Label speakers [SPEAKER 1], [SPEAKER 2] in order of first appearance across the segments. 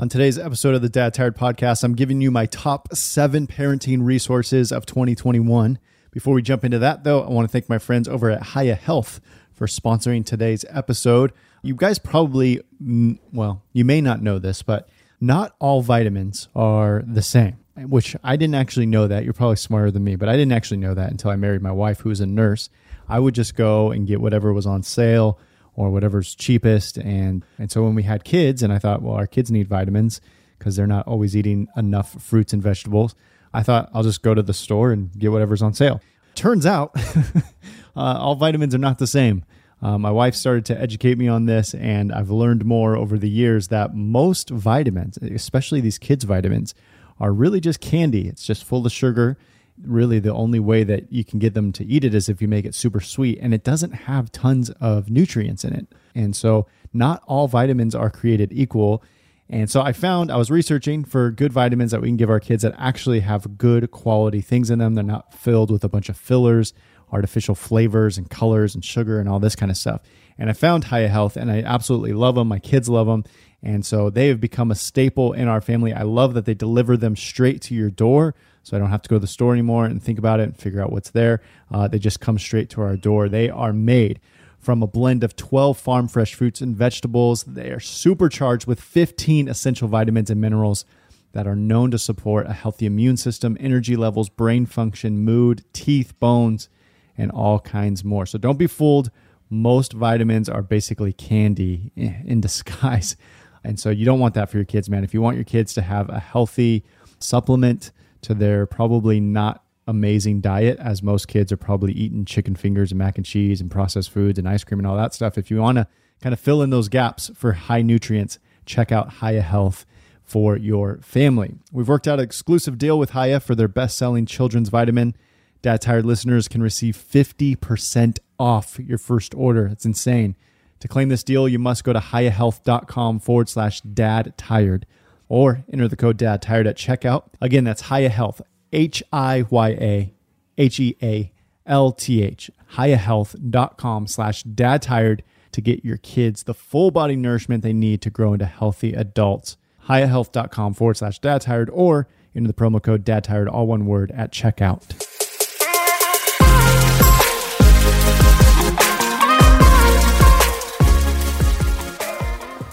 [SPEAKER 1] On today's episode of the Dad Tired Podcast, I'm giving you my top seven parenting resources of 2021. Before we jump into that, though, I want to thank my friends over at Hiya Health for sponsoring today's episode. You guys probably, well, you may not know this, but not all vitamins are the same, which I didn't actually know that. You're probably smarter than me, but I didn't actually know that until I married my wife, who was a nurse. I would just go and get whatever was on sale or whatever's cheapest. And, and so when we had kids, and I thought, well, our kids need vitamins because they're not always eating enough fruits and vegetables, I thought I'll just go to the store and get whatever's on sale. Turns out, uh, all vitamins are not the same. Uh, my wife started to educate me on this, and I've learned more over the years that most vitamins, especially these kids' vitamins, are really just candy. It's just full of sugar. Really, the only way that you can get them to eat it is if you make it super sweet, and it doesn't have tons of nutrients in it. And so, not all vitamins are created equal. And so, I found I was researching for good vitamins that we can give our kids that actually have good quality things in them. They're not filled with a bunch of fillers artificial flavors and colors and sugar and all this kind of stuff. And I found Hiya Health and I absolutely love them. My kids love them. And so they have become a staple in our family. I love that they deliver them straight to your door. So I don't have to go to the store anymore and think about it and figure out what's there. Uh, they just come straight to our door. They are made from a blend of 12 farm fresh fruits and vegetables. They are supercharged with 15 essential vitamins and minerals that are known to support a healthy immune system, energy levels, brain function, mood, teeth, bones, and all kinds more. So don't be fooled. Most vitamins are basically candy in disguise. And so you don't want that for your kids, man. If you want your kids to have a healthy supplement to their probably not amazing diet, as most kids are probably eating chicken fingers and mac and cheese and processed foods and ice cream and all that stuff. If you want to kind of fill in those gaps for high nutrients, check out Hiya Health for your family. We've worked out an exclusive deal with Hiya for their best selling children's vitamin. Dad Tired listeners can receive 50% off your first order. It's insane. To claim this deal, you must go to hiyahealth.com forward slash dad tired or enter the code dad tired at checkout. Again, that's Hiya Health, H I Y A H E A L T H, hiyahealth.com slash dad tired to get your kids the full body nourishment they need to grow into healthy adults. Hiyahealth.com forward slash dad tired or enter the promo code dad tired, all one word at checkout.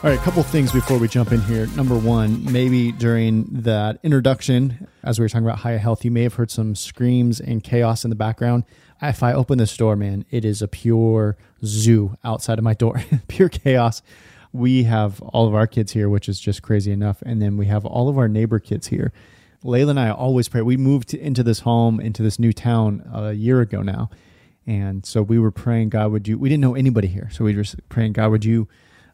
[SPEAKER 1] All right, a couple things before we jump in here. Number one, maybe during that introduction, as we were talking about Hiya Health, you may have heard some screams and chaos in the background. If I open this door, man, it is a pure zoo outside of my door, pure chaos. We have all of our kids here, which is just crazy enough. And then we have all of our neighbor kids here. Layla and I always pray. We moved into this home, into this new town a year ago now. And so we were praying, God, would you, we didn't know anybody here. So we were praying, God, would you,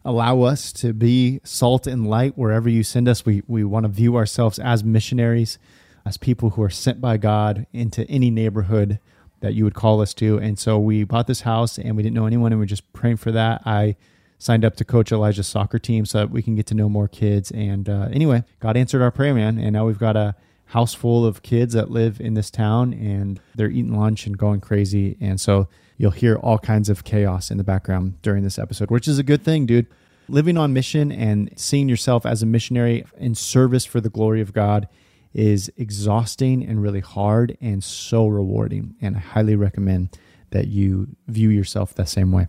[SPEAKER 1] allow us to be salt and light wherever you send us. We, we want to view ourselves as missionaries, as people who are sent by God into any neighborhood that you would call us to. And so we bought this house and we didn't know anyone and we are just praying for that. I signed up to coach Elijah's soccer team so that we can get to know more kids. And uh, anyway, God answered our prayer, man. And now we've got a house full of kids that live in this town and they're eating lunch and going crazy. And so you'll hear all kinds of chaos in the background during this episode, which is a good thing, dude. Living on mission and seeing yourself as a missionary in service for the glory of God is exhausting and really hard and so rewarding. And I highly recommend that you view yourself the same way.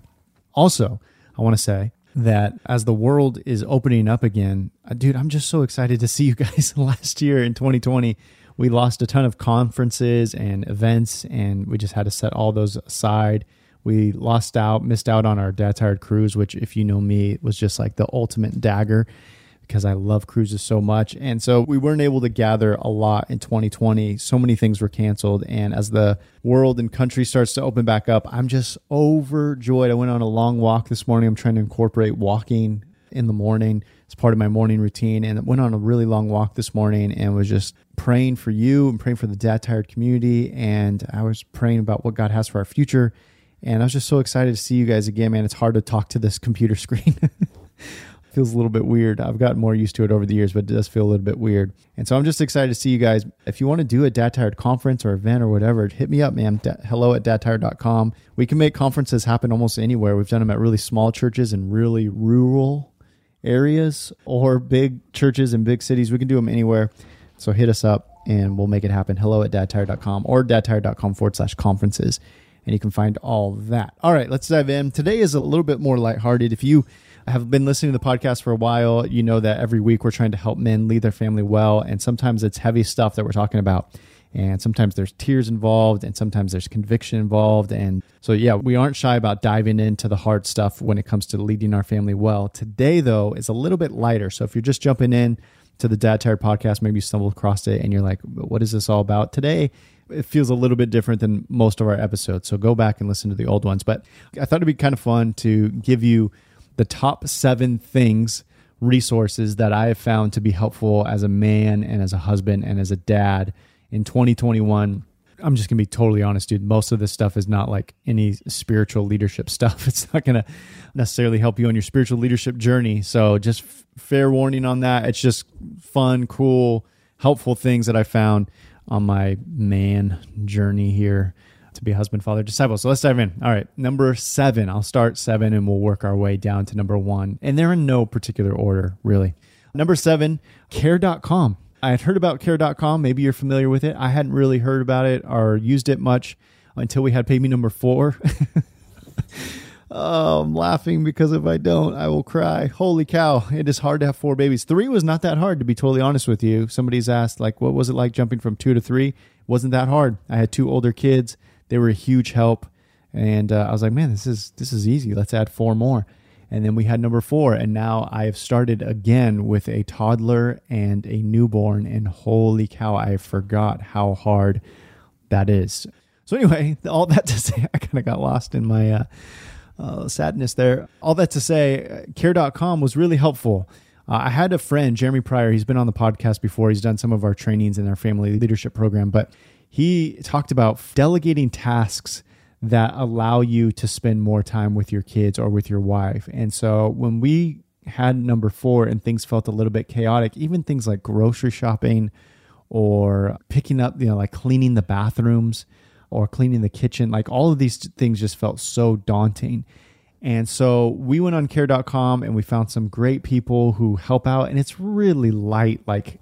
[SPEAKER 1] Also, I want to say that as the world is opening up again, uh, dude, I'm just so excited to see you guys. Last year in 2020, we lost a ton of conferences and events, and we just had to set all those aside. We lost out, missed out on our Dad Tired cruise, which, if you know me, was just like the ultimate dagger because I love cruises so much. And so we weren't able to gather a lot in 2020. So many things were canceled. And as the world and country starts to open back up, I'm just overjoyed. I went on a long walk this morning. I'm trying to incorporate walking in the morning as part of my morning routine and went on a really long walk this morning and was just praying for you and praying for the dad tired community and I was praying about what God has for our future and I was just so excited to see you guys again man it's hard to talk to this computer screen feels a little bit weird. I've gotten more used to it over the years, but it does feel a little bit weird. And so I'm just excited to see you guys. If you want to do a Dad Tired conference or event or whatever, hit me up, man. Da- hello at dadtired.com. We can make conferences happen almost anywhere. We've done them at really small churches and really rural areas or big churches in big cities. We can do them anywhere. So hit us up and we'll make it happen. Hello at dadtired.com or dadtired.com forward slash conferences. And you can find all that. All right, let's dive in. Today is a little bit more lighthearted. If you have been listening to the podcast for a while, you know that every week we're trying to help men lead their family well. And sometimes it's heavy stuff that we're talking about. And sometimes there's tears involved, and sometimes there's conviction involved. And so, yeah, we aren't shy about diving into the hard stuff when it comes to leading our family well. Today, though, is a little bit lighter. So if you're just jumping in, to the Dad Tired podcast, maybe you stumble across it and you're like, what is this all about? Today, it feels a little bit different than most of our episodes. So go back and listen to the old ones. But I thought it'd be kind of fun to give you the top seven things, resources that I have found to be helpful as a man and as a husband and as a dad in 2021 I'm just gonna be totally honest, dude. Most of this stuff is not like any spiritual leadership stuff. It's not gonna necessarily help you on your spiritual leadership journey. So just f- fair warning on that. It's just fun, cool, helpful things that I found on my man journey here to be a husband, father, disciple. So let's dive in. All right, number seven. I'll start seven and we'll work our way down to number one. And they're in no particular order, really. Number seven, care.com. I had heard about care.com. Maybe you're familiar with it. I hadn't really heard about it or used it much until we had me number four. oh, I'm laughing because if I don't, I will cry. Holy cow. It is hard to have four babies. Three was not that hard, to be totally honest with you. Somebody's asked, like, what was it like jumping from two to three? It wasn't that hard. I had two older kids. They were a huge help. And uh, I was like, man, this is this is easy. Let's add four more. And then we had number four. And now I have started again with a toddler and a newborn. And holy cow, I forgot how hard that is. So, anyway, all that to say, I kind of got lost in my uh, uh, sadness there. All that to say, care.com was really helpful. Uh, I had a friend, Jeremy Pryor. He's been on the podcast before. He's done some of our trainings in our family leadership program, but he talked about delegating tasks that allow you to spend more time with your kids or with your wife. And so when we had number four and things felt a little bit chaotic, even things like grocery shopping or picking up, you know, like cleaning the bathrooms or cleaning the kitchen, like all of these things just felt so daunting. And so we went on care.com and we found some great people who help out. And it's really light, like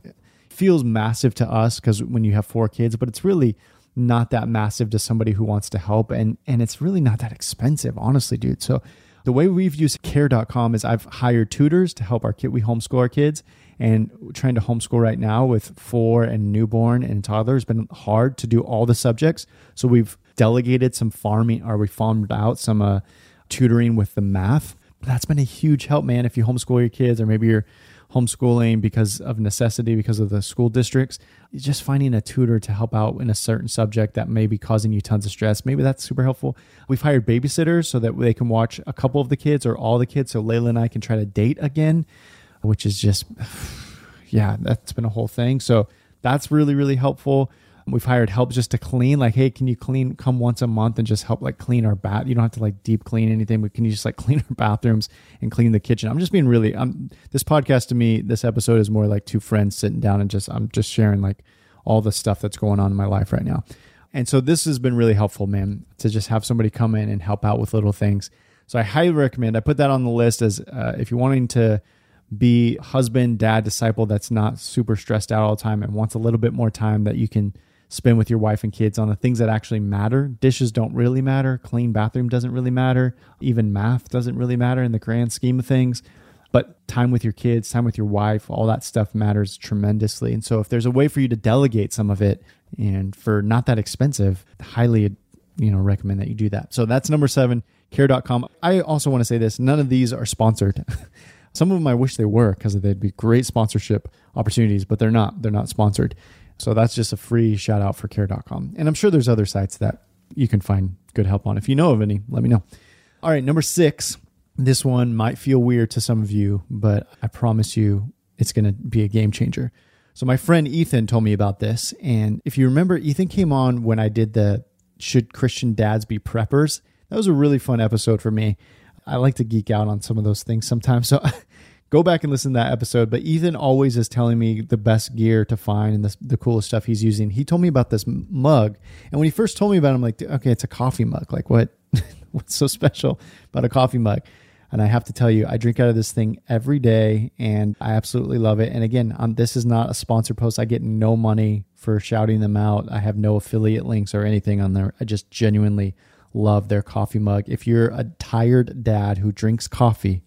[SPEAKER 1] feels massive to us because when you have four kids, but it's really not that massive to somebody who wants to help and and it's really not that expensive honestly dude. So the way we've used care.com is i've hired tutors to help our kid we homeschool our kids and trying to homeschool right now with four and newborn and toddler has been hard to do all the subjects. So we've delegated some farming or we farmed out some uh, tutoring with the math. That's been a huge help man if you homeschool your kids or maybe you're homeschooling because of necessity, because of the school districts, just finding a tutor to help out in a certain subject that may be causing you tons of stress. Maybe that's super helpful. We've hired babysitters so that they can watch a couple of the kids or all the kids. So Layla and I can try to date again, which is just, yeah, that's been a whole thing. So that's really, really helpful. We've hired help just to clean. Like, hey, can you clean? Come once a month and just help like clean our bath. You don't have to like deep clean anything, but can you just like clean our bathrooms and clean the kitchen? I'm just being really. I'm this podcast to me. This episode is more like two friends sitting down and just I'm just sharing like all the stuff that's going on in my life right now. And so this has been really helpful, man, to just have somebody come in and help out with little things. So I highly recommend. I put that on the list as uh, if you're wanting to be husband, dad, disciple that's not super stressed out all the time and wants a little bit more time that you can spend with your wife and kids on the things that actually matter. Dishes don't really matter. Clean bathroom doesn't really matter. Even math doesn't really matter in the grand scheme of things. But time with your kids, time with your wife, all that stuff matters tremendously. And so if there's a way for you to delegate some of it and for not that expensive, highly you know recommend that you do that. So that's number 7, care.com. I also want to say this, none of these are sponsored. some of them I wish they were because they'd be great sponsorship opportunities, but they're not. They're not sponsored. So that's just a free shout out for care.com. And I'm sure there's other sites that you can find good help on. If you know of any, let me know. All right, number six. This one might feel weird to some of you, but I promise you it's going to be a game changer. So, my friend Ethan told me about this. And if you remember, Ethan came on when I did the Should Christian Dads Be Preppers? That was a really fun episode for me. I like to geek out on some of those things sometimes. So, go back and listen to that episode. But Ethan always is telling me the best gear to find and the, the coolest stuff he's using. He told me about this mug, and when he first told me about it, I'm like, okay, it's a coffee mug. Like what? what's so special about a coffee mug? And I have to tell you, I drink out of this thing every day and I absolutely love it. And again, um, this is not a sponsor post. I get no money for shouting them out. I have no affiliate links or anything on there. I just genuinely love their coffee mug. If you're a tired dad who drinks coffee,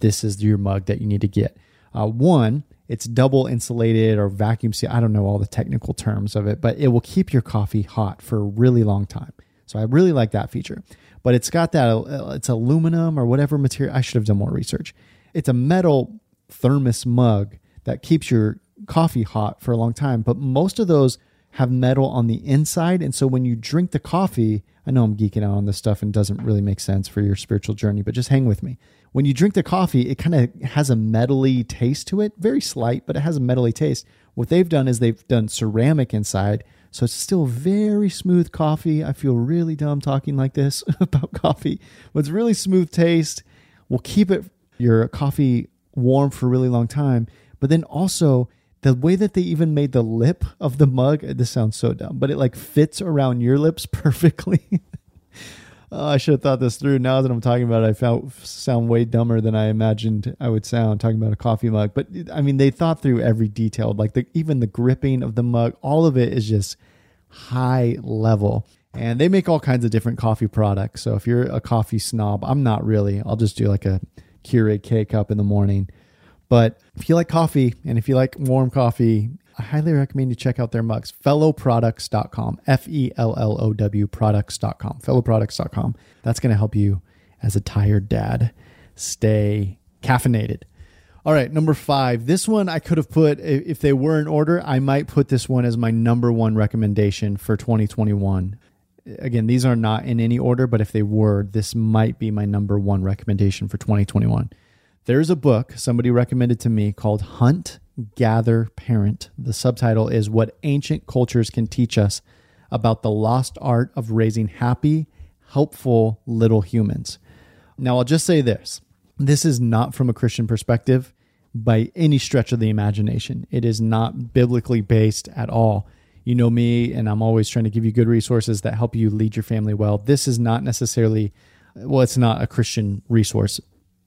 [SPEAKER 1] this is your mug that you need to get. Uh, one, it's double insulated or vacuum sealed. I don't know all the technical terms of it, but it will keep your coffee hot for a really long time. So I really like that feature. But it's got that, uh, it's aluminum or whatever material. I should have done more research. It's a metal thermos mug that keeps your coffee hot for a long time. But most of those have metal on the inside. And so when you drink the coffee, I know I'm geeking out on this stuff and doesn't really make sense for your spiritual journey, but just hang with me. When you drink the coffee, it kind of has a metally taste to it, very slight, but it has a metally taste. What they've done is they've done ceramic inside, so it's still very smooth coffee. I feel really dumb talking like this about coffee, but it's really smooth taste. Will keep it your coffee warm for a really long time, but then also the way that they even made the lip of the mug this sounds so dumb but it like fits around your lips perfectly oh, i should have thought this through. Now that i'm talking about it i found sound way dumber than i imagined i would sound talking about a coffee mug. But i mean they thought through every detail like the, even the gripping of the mug all of it is just high level. And they make all kinds of different coffee products. So if you're a coffee snob i'm not really. I'll just do like a Keurig K cup in the morning. But if you like coffee and if you like warm coffee, I highly recommend you check out their mugs. Fellowproducts.com. F E L L O W products.com. Fellowproducts.com. That's going to help you as a tired dad stay caffeinated. All right, number five. This one I could have put, if they were in order, I might put this one as my number one recommendation for 2021. Again, these are not in any order, but if they were, this might be my number one recommendation for 2021. There's a book somebody recommended to me called Hunt, Gather, Parent. The subtitle is What Ancient Cultures Can Teach Us About the Lost Art of Raising Happy, Helpful Little Humans. Now, I'll just say this this is not from a Christian perspective by any stretch of the imagination. It is not biblically based at all. You know me, and I'm always trying to give you good resources that help you lead your family well. This is not necessarily, well, it's not a Christian resource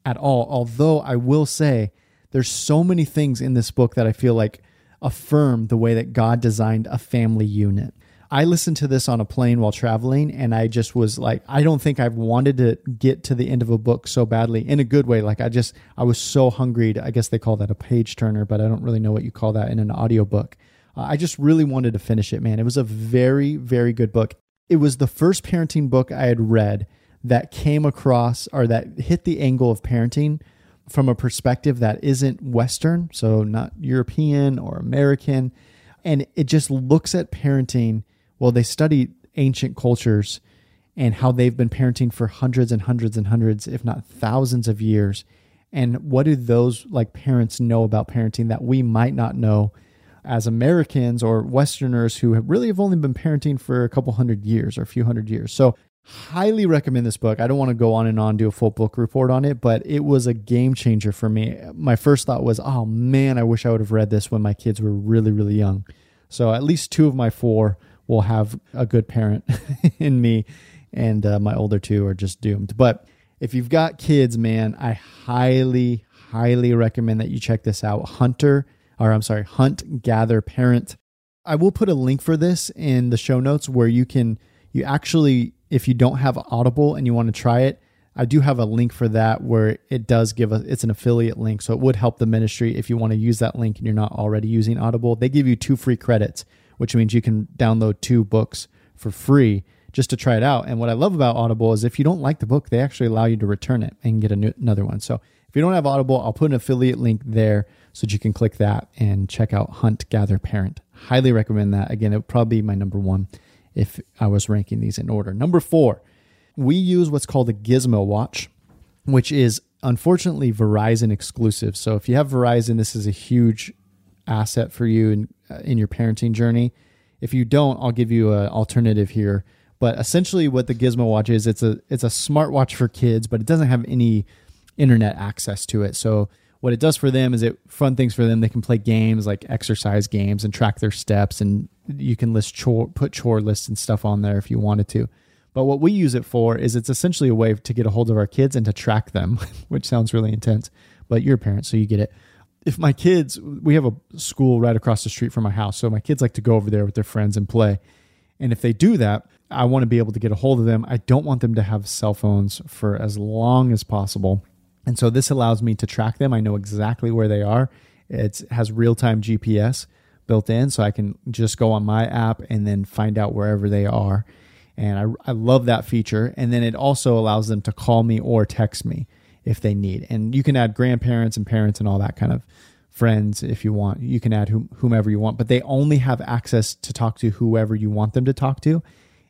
[SPEAKER 1] at all. Although I will say there's so many things in this book that I feel like affirm the way that God designed a family unit. I listened to this on a plane while traveling and I just was like I don't think I've wanted to get to the end of a book so badly in a good way like I just I was so hungry to, I guess they call that a page turner but I don't really know what you call that in an audiobook. Uh, I just really wanted to finish it man. It was a very very good book. It was the first parenting book I had read that came across or that hit the angle of parenting from a perspective that isn't Western, so not European or American. And it just looks at parenting. Well, they study ancient cultures and how they've been parenting for hundreds and hundreds and hundreds, if not thousands of years. And what do those like parents know about parenting that we might not know as Americans or Westerners who have really have only been parenting for a couple hundred years or a few hundred years? So highly recommend this book. I don't want to go on and on do a full book report on it, but it was a game changer for me. My first thought was, "Oh man, I wish I would have read this when my kids were really really young." So at least two of my four will have a good parent in me, and uh, my older two are just doomed. But if you've got kids, man, I highly highly recommend that you check this out. Hunter, or I'm sorry, Hunt Gather Parent. I will put a link for this in the show notes where you can you actually if you don't have Audible and you want to try it, I do have a link for that where it does give a it's an affiliate link. So it would help the ministry if you want to use that link and you're not already using Audible. They give you two free credits, which means you can download two books for free just to try it out. And what I love about Audible is if you don't like the book, they actually allow you to return it and get new, another one. So if you don't have Audible, I'll put an affiliate link there so that you can click that and check out Hunt Gather Parent. Highly recommend that. Again, it would probably be my number one if I was ranking these in order. Number four, we use what's called a Gizmo watch, which is unfortunately Verizon exclusive. So if you have Verizon, this is a huge asset for you in, uh, in your parenting journey. If you don't, I'll give you an alternative here. But essentially, what the Gizmo watch is, it's a it's a smartwatch for kids, but it doesn't have any internet access to it. So what it does for them is it fun things for them. They can play games like exercise games and track their steps, and you can list chore, put chore lists and stuff on there if you wanted to. But what we use it for is it's essentially a way to get a hold of our kids and to track them, which sounds really intense, but you're a parent, so you get it. If my kids, we have a school right across the street from my house, so my kids like to go over there with their friends and play. And if they do that, I want to be able to get a hold of them. I don't want them to have cell phones for as long as possible. And so this allows me to track them. I know exactly where they are. It has real time GPS built in, so I can just go on my app and then find out wherever they are. And I, I love that feature. And then it also allows them to call me or text me if they need. And you can add grandparents and parents and all that kind of friends if you want. You can add whomever you want, but they only have access to talk to whoever you want them to talk to.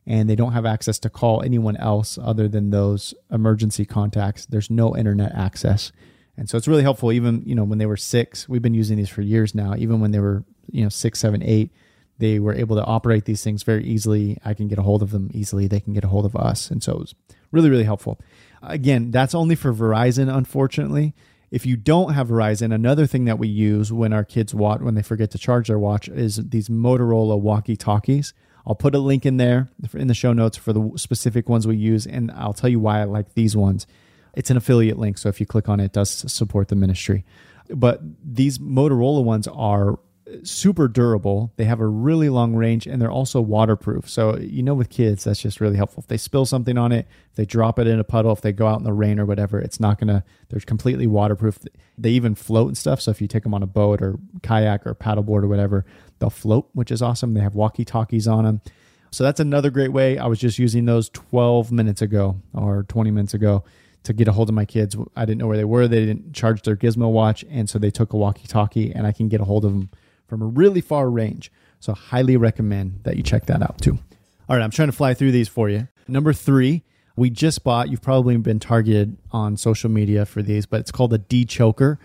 [SPEAKER 1] And they don't have access to call anyone else other than those emergency contacts. There's no internet access. And so it's really helpful. Even, you know, when they were six, we've been using these for years now, even when they were, you know, six, seven, eight, they were able to operate these things very easily. I can get a hold of them easily. They can get a hold of us. And so it was really, really helpful. Again, that's only for Verizon, unfortunately. If you don't have Verizon, another thing that we use when our kids watch, when they forget to charge their watch, is these Motorola walkie talkies. I'll put a link in there in the show notes for the specific ones we use, and I'll tell you why I like these ones. It's an affiliate link, so if you click on it, it does support the ministry. But these Motorola ones are super durable. They have a really long range and they're also waterproof. So, you know, with kids, that's just really helpful. If they spill something on it, if they drop it in a puddle, if they go out in the rain or whatever, it's not going to, they're completely waterproof. They even float and stuff. So, if you take them on a boat or kayak or paddleboard or whatever, they'll float, which is awesome. They have walkie talkies on them. So, that's another great way. I was just using those 12 minutes ago or 20 minutes ago to get a hold of my kids. I didn't know where they were. They didn't charge their Gizmo watch. And so they took a walkie talkie and I can get a hold of them from a really far range. So, highly recommend that you check that out too. All right, I'm trying to fly through these for you. Number three, we just bought, you've probably been targeted on social media for these, but it's called a Dechoker.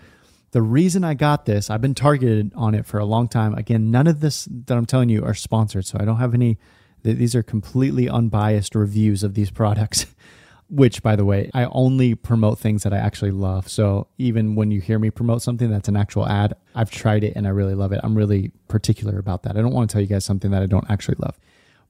[SPEAKER 1] The reason I got this, I've been targeted on it for a long time. Again, none of this that I'm telling you are sponsored, so I don't have any, these are completely unbiased reviews of these products. Which by the way i only promote things that i actually love. So even when you hear me promote something that's an actual ad i've tried it and i really love it. I'm really particular about that. I don't want to tell you guys something that i don't actually love.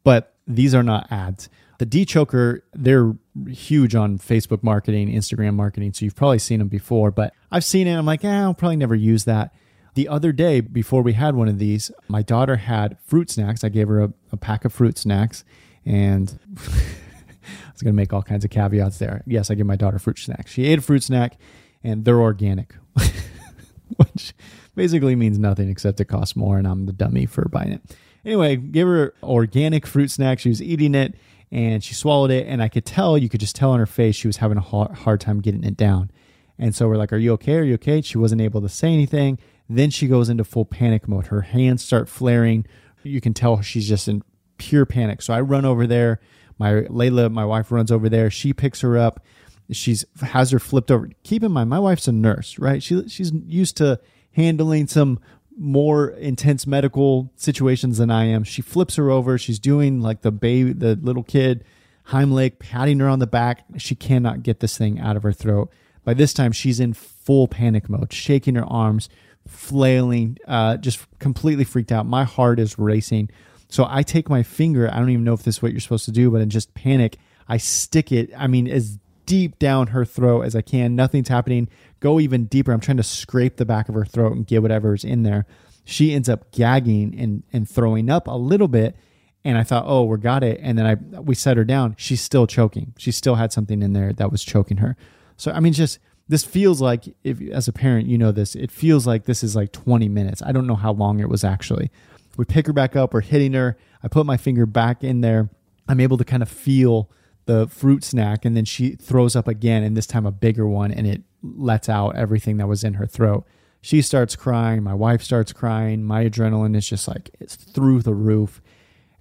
[SPEAKER 1] But these are not ads. The Dechoker they're huge on facebook marketing instagram marketing so you've probably seen them before but i've seen it i'm like eh, i'll probably never use that. The other day before we had one of these my daughter had fruit snacks. I gave her a, a pack of fruit snacks and I was going to make all kinds of caveats there. Yes, I give my daughter fruit snacks. She ate a fruit snack and they're organic, which basically means nothing except it costs more and I'm the dummy for buying it. Anyway, gave her organic fruit snack. She was eating it and she swallowed it. And I could tell, you could just tell on her face, she was having a hard time getting it down. And so we're like, Are you okay? Are you okay? She wasn't able to say anything. Then she goes into full panic mode. Her hands start flaring. You can tell she's just in pure panic. So I run over there. My Layla, my wife, runs over there. She picks her up. She's has her flipped over. Keep in mind, my wife's a nurse, right? She she's used to handling some more intense medical situations than I am. She flips her over. She's doing like the baby, the little kid, Heimlich, patting her on the back. She cannot get this thing out of her throat. By this time, she's in full panic mode, shaking her arms, flailing, uh, just completely freaked out. My heart is racing. So I take my finger, I don't even know if this is what you're supposed to do, but in just panic, I stick it, I mean, as deep down her throat as I can. Nothing's happening. Go even deeper. I'm trying to scrape the back of her throat and get whatever's in there. She ends up gagging and, and throwing up a little bit. And I thought, oh, we got it. And then I we set her down. She's still choking. She still had something in there that was choking her. So I mean, just this feels like if as a parent you know this, it feels like this is like 20 minutes. I don't know how long it was actually, we pick her back up. We're hitting her. I put my finger back in there. I'm able to kind of feel the fruit snack, and then she throws up again, and this time a bigger one, and it lets out everything that was in her throat. She starts crying. My wife starts crying. My adrenaline is just like it's through the roof,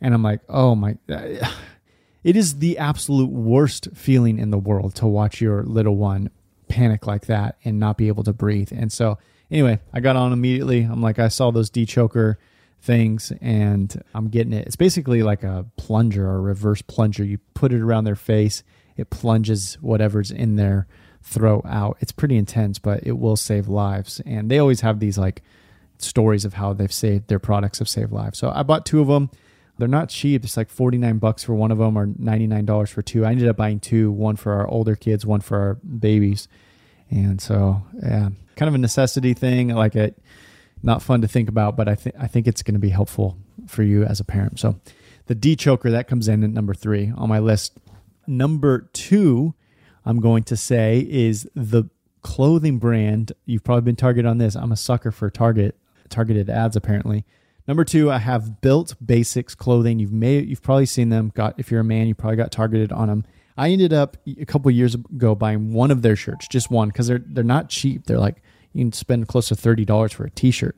[SPEAKER 1] and I'm like, oh my. It is the absolute worst feeling in the world to watch your little one panic like that and not be able to breathe. And so, anyway, I got on immediately. I'm like, I saw those Dechoker things and I'm getting it. It's basically like a plunger or a reverse plunger. You put it around their face, it plunges whatever's in their throat out. It's pretty intense, but it will save lives. And they always have these like stories of how they've saved their products have saved lives. So I bought two of them. They're not cheap. It's like 49 bucks for one of them or $99 for two. I ended up buying two, one for our older kids, one for our babies. And so, yeah, kind of a necessity thing. Like it, not fun to think about, but I think I think it's going to be helpful for you as a parent. So, the Dechoker that comes in at number three on my list. Number two, I'm going to say is the clothing brand. You've probably been targeted on this. I'm a sucker for Target targeted ads apparently. Number two, I have Built Basics clothing. You've made you've probably seen them. Got if you're a man, you probably got targeted on them. I ended up a couple years ago buying one of their shirts, just one, because they're they're not cheap. They're like you can spend close to thirty dollars for a T-shirt.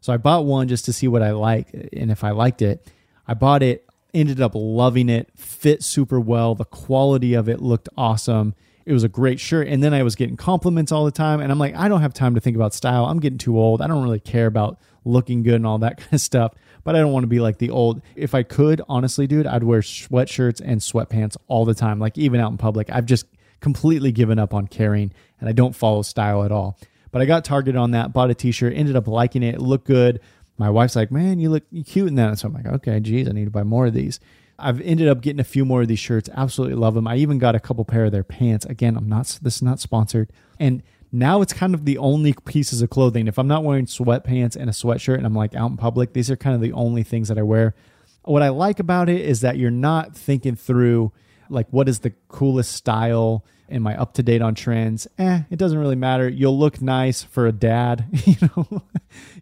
[SPEAKER 1] So I bought one just to see what I like and if I liked it. I bought it, ended up loving it, fit super well. The quality of it looked awesome. It was a great shirt. And then I was getting compliments all the time. And I'm like, I don't have time to think about style. I'm getting too old. I don't really care about looking good and all that kind of stuff. But I don't want to be like the old. If I could, honestly, dude, I'd wear sweatshirts and sweatpants all the time, like even out in public. I've just completely given up on caring and I don't follow style at all. But I got targeted on that, bought a t shirt, ended up liking it. It looked good. My wife's like, man, you look cute in that. So I'm like, okay, geez, I need to buy more of these. I've ended up getting a few more of these shirts. Absolutely love them. I even got a couple pair of their pants. Again, I'm not. This is not sponsored. And now it's kind of the only pieces of clothing. If I'm not wearing sweatpants and a sweatshirt and I'm like out in public, these are kind of the only things that I wear. What I like about it is that you're not thinking through like what is the coolest style am I up to date on trends? Eh, it doesn't really matter. You'll look nice for a dad, you know.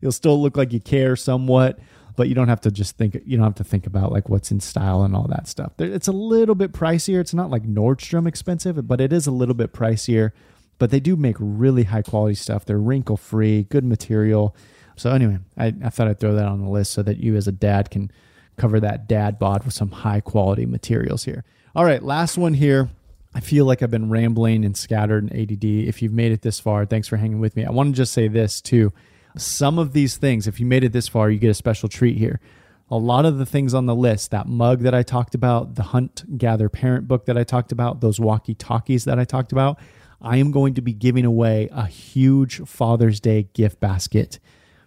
[SPEAKER 1] You'll still look like you care somewhat but you don't have to just think you don't have to think about like what's in style and all that stuff. It's a little bit pricier. It's not like Nordstrom expensive, but it is a little bit pricier. But they do make really high quality stuff. They're wrinkle free, good material. So anyway, I, I thought I'd throw that on the list so that you as a dad can cover that dad bod with some high quality materials here. All right, last one here. I feel like I've been rambling and scattered and ADD. If you've made it this far, thanks for hanging with me. I want to just say this too. Some of these things, if you made it this far, you get a special treat here. A lot of the things on the list, that mug that I talked about, the Hunt Gather Parent book that I talked about, those walkie talkies that I talked about, I am going to be giving away a huge Father's Day gift basket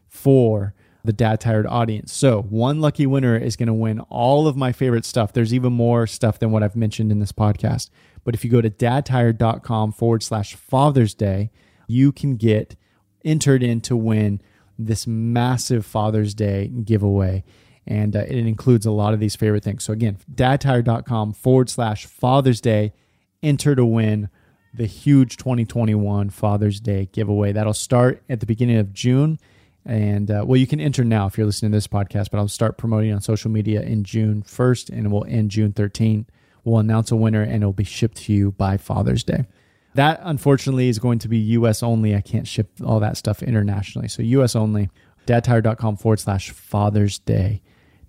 [SPEAKER 1] for the Dad Tired audience. So, one lucky winner is going to win all of my favorite stuff. There's even more stuff than what I've mentioned in this podcast. But if you go to dadtired.com forward slash Father's Day, you can get entered in to win this massive Father's Day giveaway. And uh, it includes a lot of these favorite things. So, again, dadtired.com forward slash Father's Day, enter to win the huge 2021 Father's Day giveaway. That'll start at the beginning of June. And uh, well, you can enter now if you're listening to this podcast, but I'll start promoting on social media in June 1st and it will end June 13th. We'll announce a winner and it'll be shipped to you by Father's Day. That unfortunately is going to be US only. I can't ship all that stuff internationally. So US only. Dadtired.com forward slash Father's Day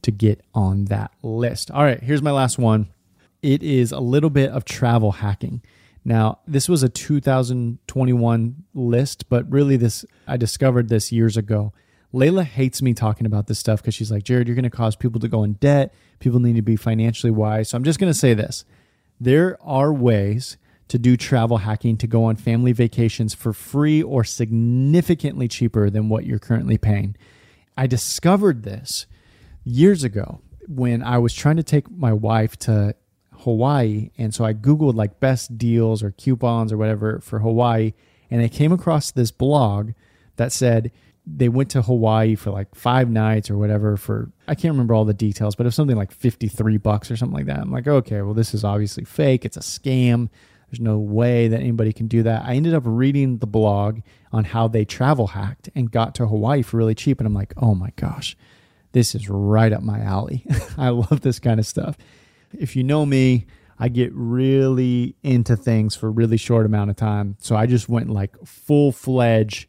[SPEAKER 1] to get on that list. All right, here's my last one. It is a little bit of travel hacking. Now, this was a 2021 list, but really this I discovered this years ago. Layla hates me talking about this stuff because she's like, Jerrad, you're going to cause people to go in debt. People need to be financially wise. So I'm just going to say this. There are ways to do travel hacking to go on family vacations for free or significantly cheaper than what you're currently paying. I discovered this years ago when I was trying to take my wife to Hawaii. And so I Googled like best deals or coupons or whatever for Hawaii. And I came across this blog that said they went to Hawaii for like five nights or whatever for, I can't remember all the details, but it was something like 53 bucks or something like that. I'm like, okay, well, this is obviously fake. It's a scam. There's no way that anybody can do that. I ended up reading the blog on how they travel hacked and got to Hawaii for really cheap. And I'm like, oh my gosh, this is right up my alley. I love this kind of stuff. If you know me, I get really into things for a really short amount of time. So I just went like full fledged,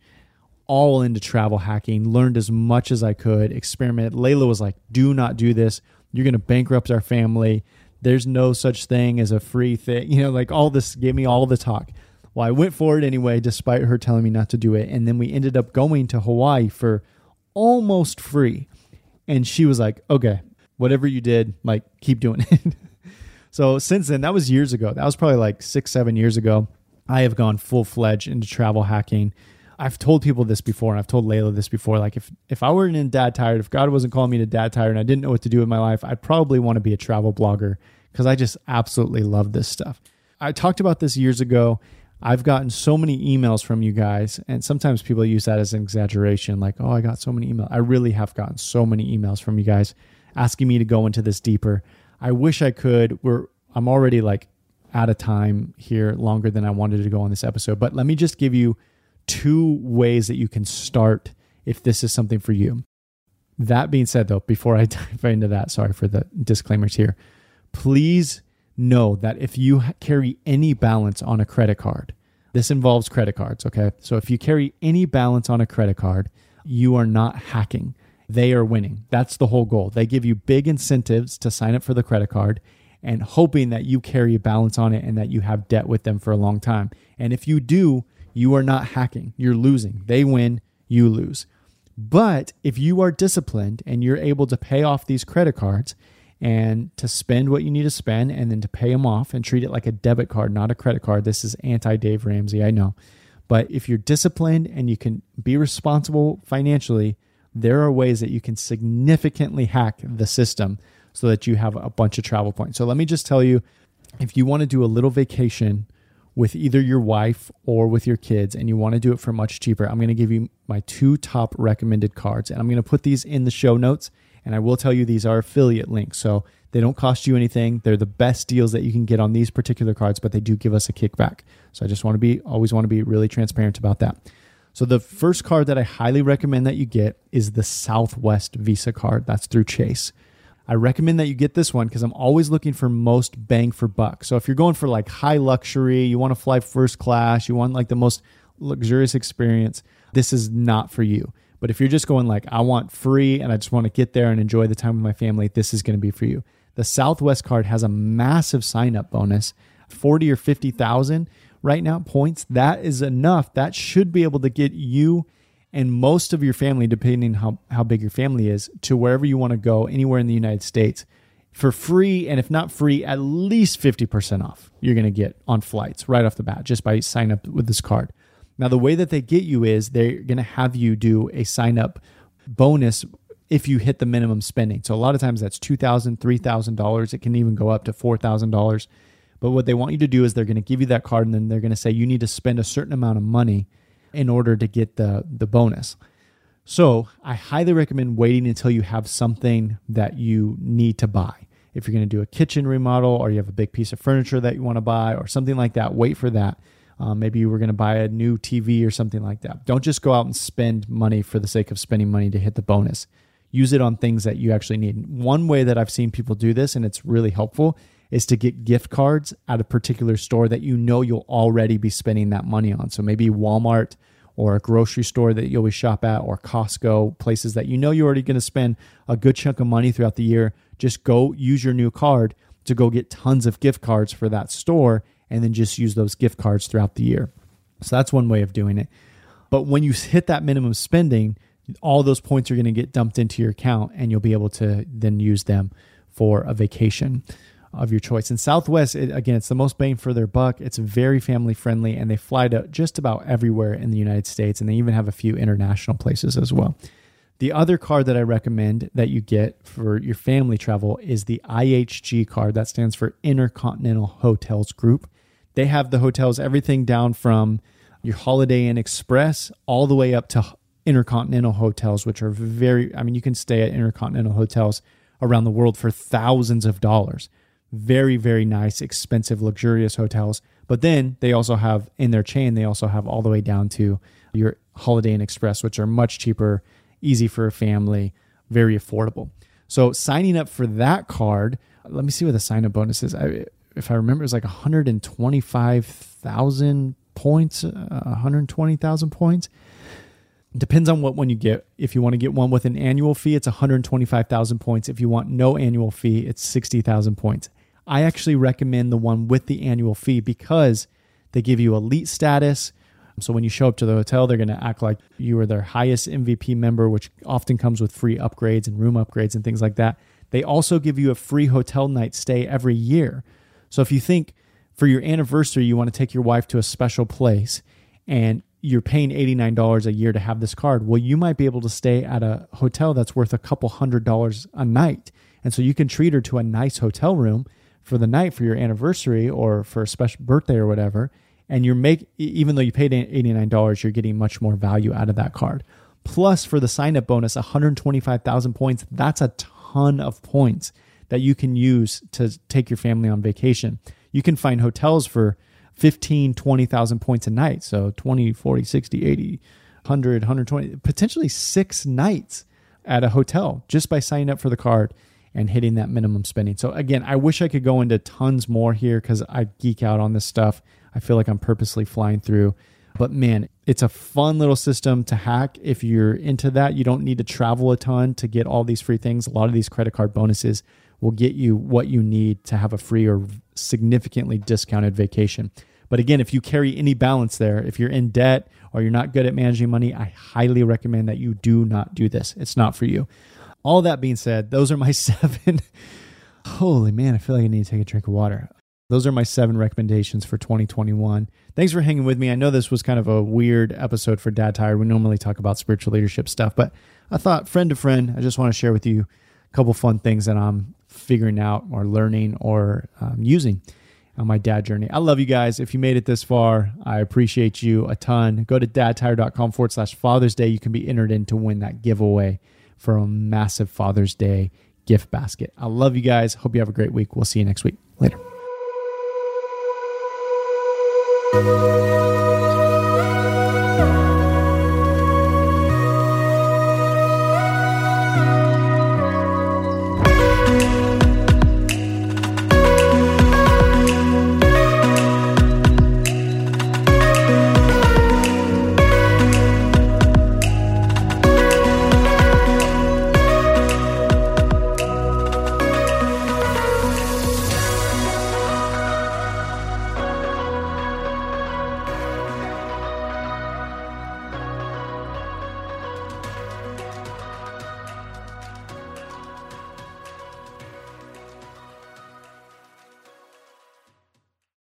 [SPEAKER 1] all into travel hacking, learned as much as I could, experiment. Layla was like, do not do this. You're going to bankrupt our family there's no such thing as a free thing. You know, like all this gave me all the talk. Well, I went for it anyway, despite her telling me not to do it. And then we ended up going to Hawaii for almost free. And she was like, okay, whatever you did, like keep doing it. so since then, that was years ago. That was probably like six, seven years ago. I have gone full fledged into travel hacking. I've told people this before, and I've told Layla this before. Like, if if I weren't in dad tired, if God wasn't calling me to dad tired, and I didn't know what to do with my life, I'd probably want to be a travel blogger because I just absolutely love this stuff. I talked about this years ago. I've gotten so many emails from you guys, and sometimes people use that as an exaggeration, like, "Oh, I got so many emails." I really have gotten so many emails from you guys asking me to go into this deeper. I wish I could. We're I'm already like out of time here, longer than I wanted to go on this episode. But let me just give you two ways that you can start if this is something for you. That being said, though, before I dive into that, sorry for the disclaimers here, please know that if you carry any balance on a credit card, this involves credit cards, okay? So if you carry any balance on a credit card, you are not hacking. They are winning. That's the whole goal. They give you big incentives to sign up for the credit card and hoping that you carry a balance on it and that you have debt with them for a long time. And if you do, you are not hacking. You're losing. They win, you lose. But if you are disciplined and you're able to pay off these credit cards and to spend what you need to spend and then to pay them off and treat it like a debit card, not a credit card. This is anti Dave Ramsey, I know. But if you're disciplined and you can be responsible financially, there are ways that you can significantly hack the system so that you have a bunch of travel points. So let me just tell you if you want to do a little vacation with either your wife or with your kids and you want to do it for much cheaper, I'm going to give you my two top recommended cards. And I'm going to put these in the show notes. And I will tell you these are affiliate links. So they don't cost you anything. They're the best deals that you can get on these particular cards, but they do give us a kickback. So I just want to be, always want to be really transparent about that. So the first card that I highly recommend that you get is the Southwest Visa card. That's through Chase. I recommend that you get this one because I'm always looking for most bang for buck. So if you're going for like high luxury, you want to fly first class, you want like the most luxurious experience, this is not for you. But if you're just going like I want free and I just want to get there and enjoy the time with my family, this is going to be for you. The Southwest card has a massive sign up bonus, 40 or 50,000 right now points. That is enough. That should be able to get you and most of your family, depending how, how big your family is, to wherever you want to go, anywhere in the United States, for free. And if not free, at least 50% off you're going to get on flights right off the bat just by signing up with this card. Now, the way that they get you is they're going to have you do a sign up bonus if you hit the minimum spending. So a lot of times that's $2,000, $3,000. It can even go up to $4,000. But what they want you to do is they're going to give you that card and then they're going to say you need to spend a certain amount of money in order to get the the bonus. So, I highly recommend waiting until you have something that you need to buy. If you're going to do a kitchen remodel or you have a big piece of furniture that you want to buy or something like that, wait for that. Um, maybe you were going to buy a new TV or something like that. Don't just go out and spend money for the sake of spending money to hit the bonus. Use it on things that you actually need. One way that I've seen people do this, and it's really helpful, is to get gift cards at a particular store that you know you'll already be spending that money on. So maybe Walmart or a grocery store that you always shop at or Costco, places that you know you're already going to spend a good chunk of money throughout the year. Just go use your new card to go get tons of gift cards for that store and then just use those gift cards throughout the year. So that's one way of doing it. But when you hit that minimum spending, all those points are going to get dumped into your account and you'll be able to then use them for a vacation of your choice. And Southwest, it, again, it's the most bang for their buck. It's very family friendly, and they fly to just about everywhere in the United States, and they even have a few international places as well. The other card that I recommend that you get for your family travel is the IHG card. That stands for Intercontinental Hotels Group. They have the hotels, everything down from your Holiday Inn Express all the way up to Intercontinental hotels, which are very, I mean, you can stay at Intercontinental hotels around the world for thousands of dollars very very nice expensive luxurious hotels but then they also have in their chain they also have all the way down to your holiday inn express which are much cheaper easy for a family very affordable so signing up for that card let me see what the sign up bonus is I, if i remember it's like 125000 points uh, 120000 points Depends on what one you get. If you want to get one with an annual fee, it's 125,000 points. If you want no annual fee, it's 60,000 points. I actually recommend the one with the annual fee because they give you elite status. So when you show up to the hotel, they're going to act like you are their highest MVP member, which often comes with free upgrades and room upgrades and things like that. They also give you a free hotel night stay every year. So if you think for your anniversary, you want to take your wife to a special place and you're paying $89 a year to have this card. Well, you might be able to stay at a hotel that's worth a couple hundred dollars a night. And so you can treat her to a nice hotel room for the night for your anniversary or for a special birthday or whatever. And you're make even though you paid $89, you're getting much more value out of that card. Plus for the sign up bonus, 125,000 points. That's a ton of points that you can use to take your family on vacation. You can find hotels for 15, 20,000 points a night. So 20, 40, 60, 80, 100, 120, potentially six nights at a hotel just by signing up for the card and hitting that minimum spending. So again, I wish I could go into tons more here because I geek out on this stuff. I feel like I'm purposely flying through. But man, it's a fun little system to hack. If you're into that, you don't need to travel a ton to get all these free things. A lot of these credit card bonuses will get you what you need to have a free or significantly discounted vacation. But again, if you carry any balance there, if you're in debt or you're not good at managing money, I highly recommend that you do not do this. It's not for you. All that being said, those are my seven. Holy man, I feel like I need to take a drink of water. Those are my seven recommendations for 2021. Thanks for hanging with me. I know this was kind of a weird episode for Dad Tired. We normally talk about spiritual leadership stuff, but I thought, friend to friend, I just want to share with you a couple fun things that I'm figuring out or learning or um, using on my dad journey. I love you guys. If you made it this far, I appreciate you a ton. Go to dadtired.com forward slash Father's Day. You can be entered in to win that giveaway for a massive Father's Day gift basket. I love you guys. Hope you have a great week. We'll see you next week. Later.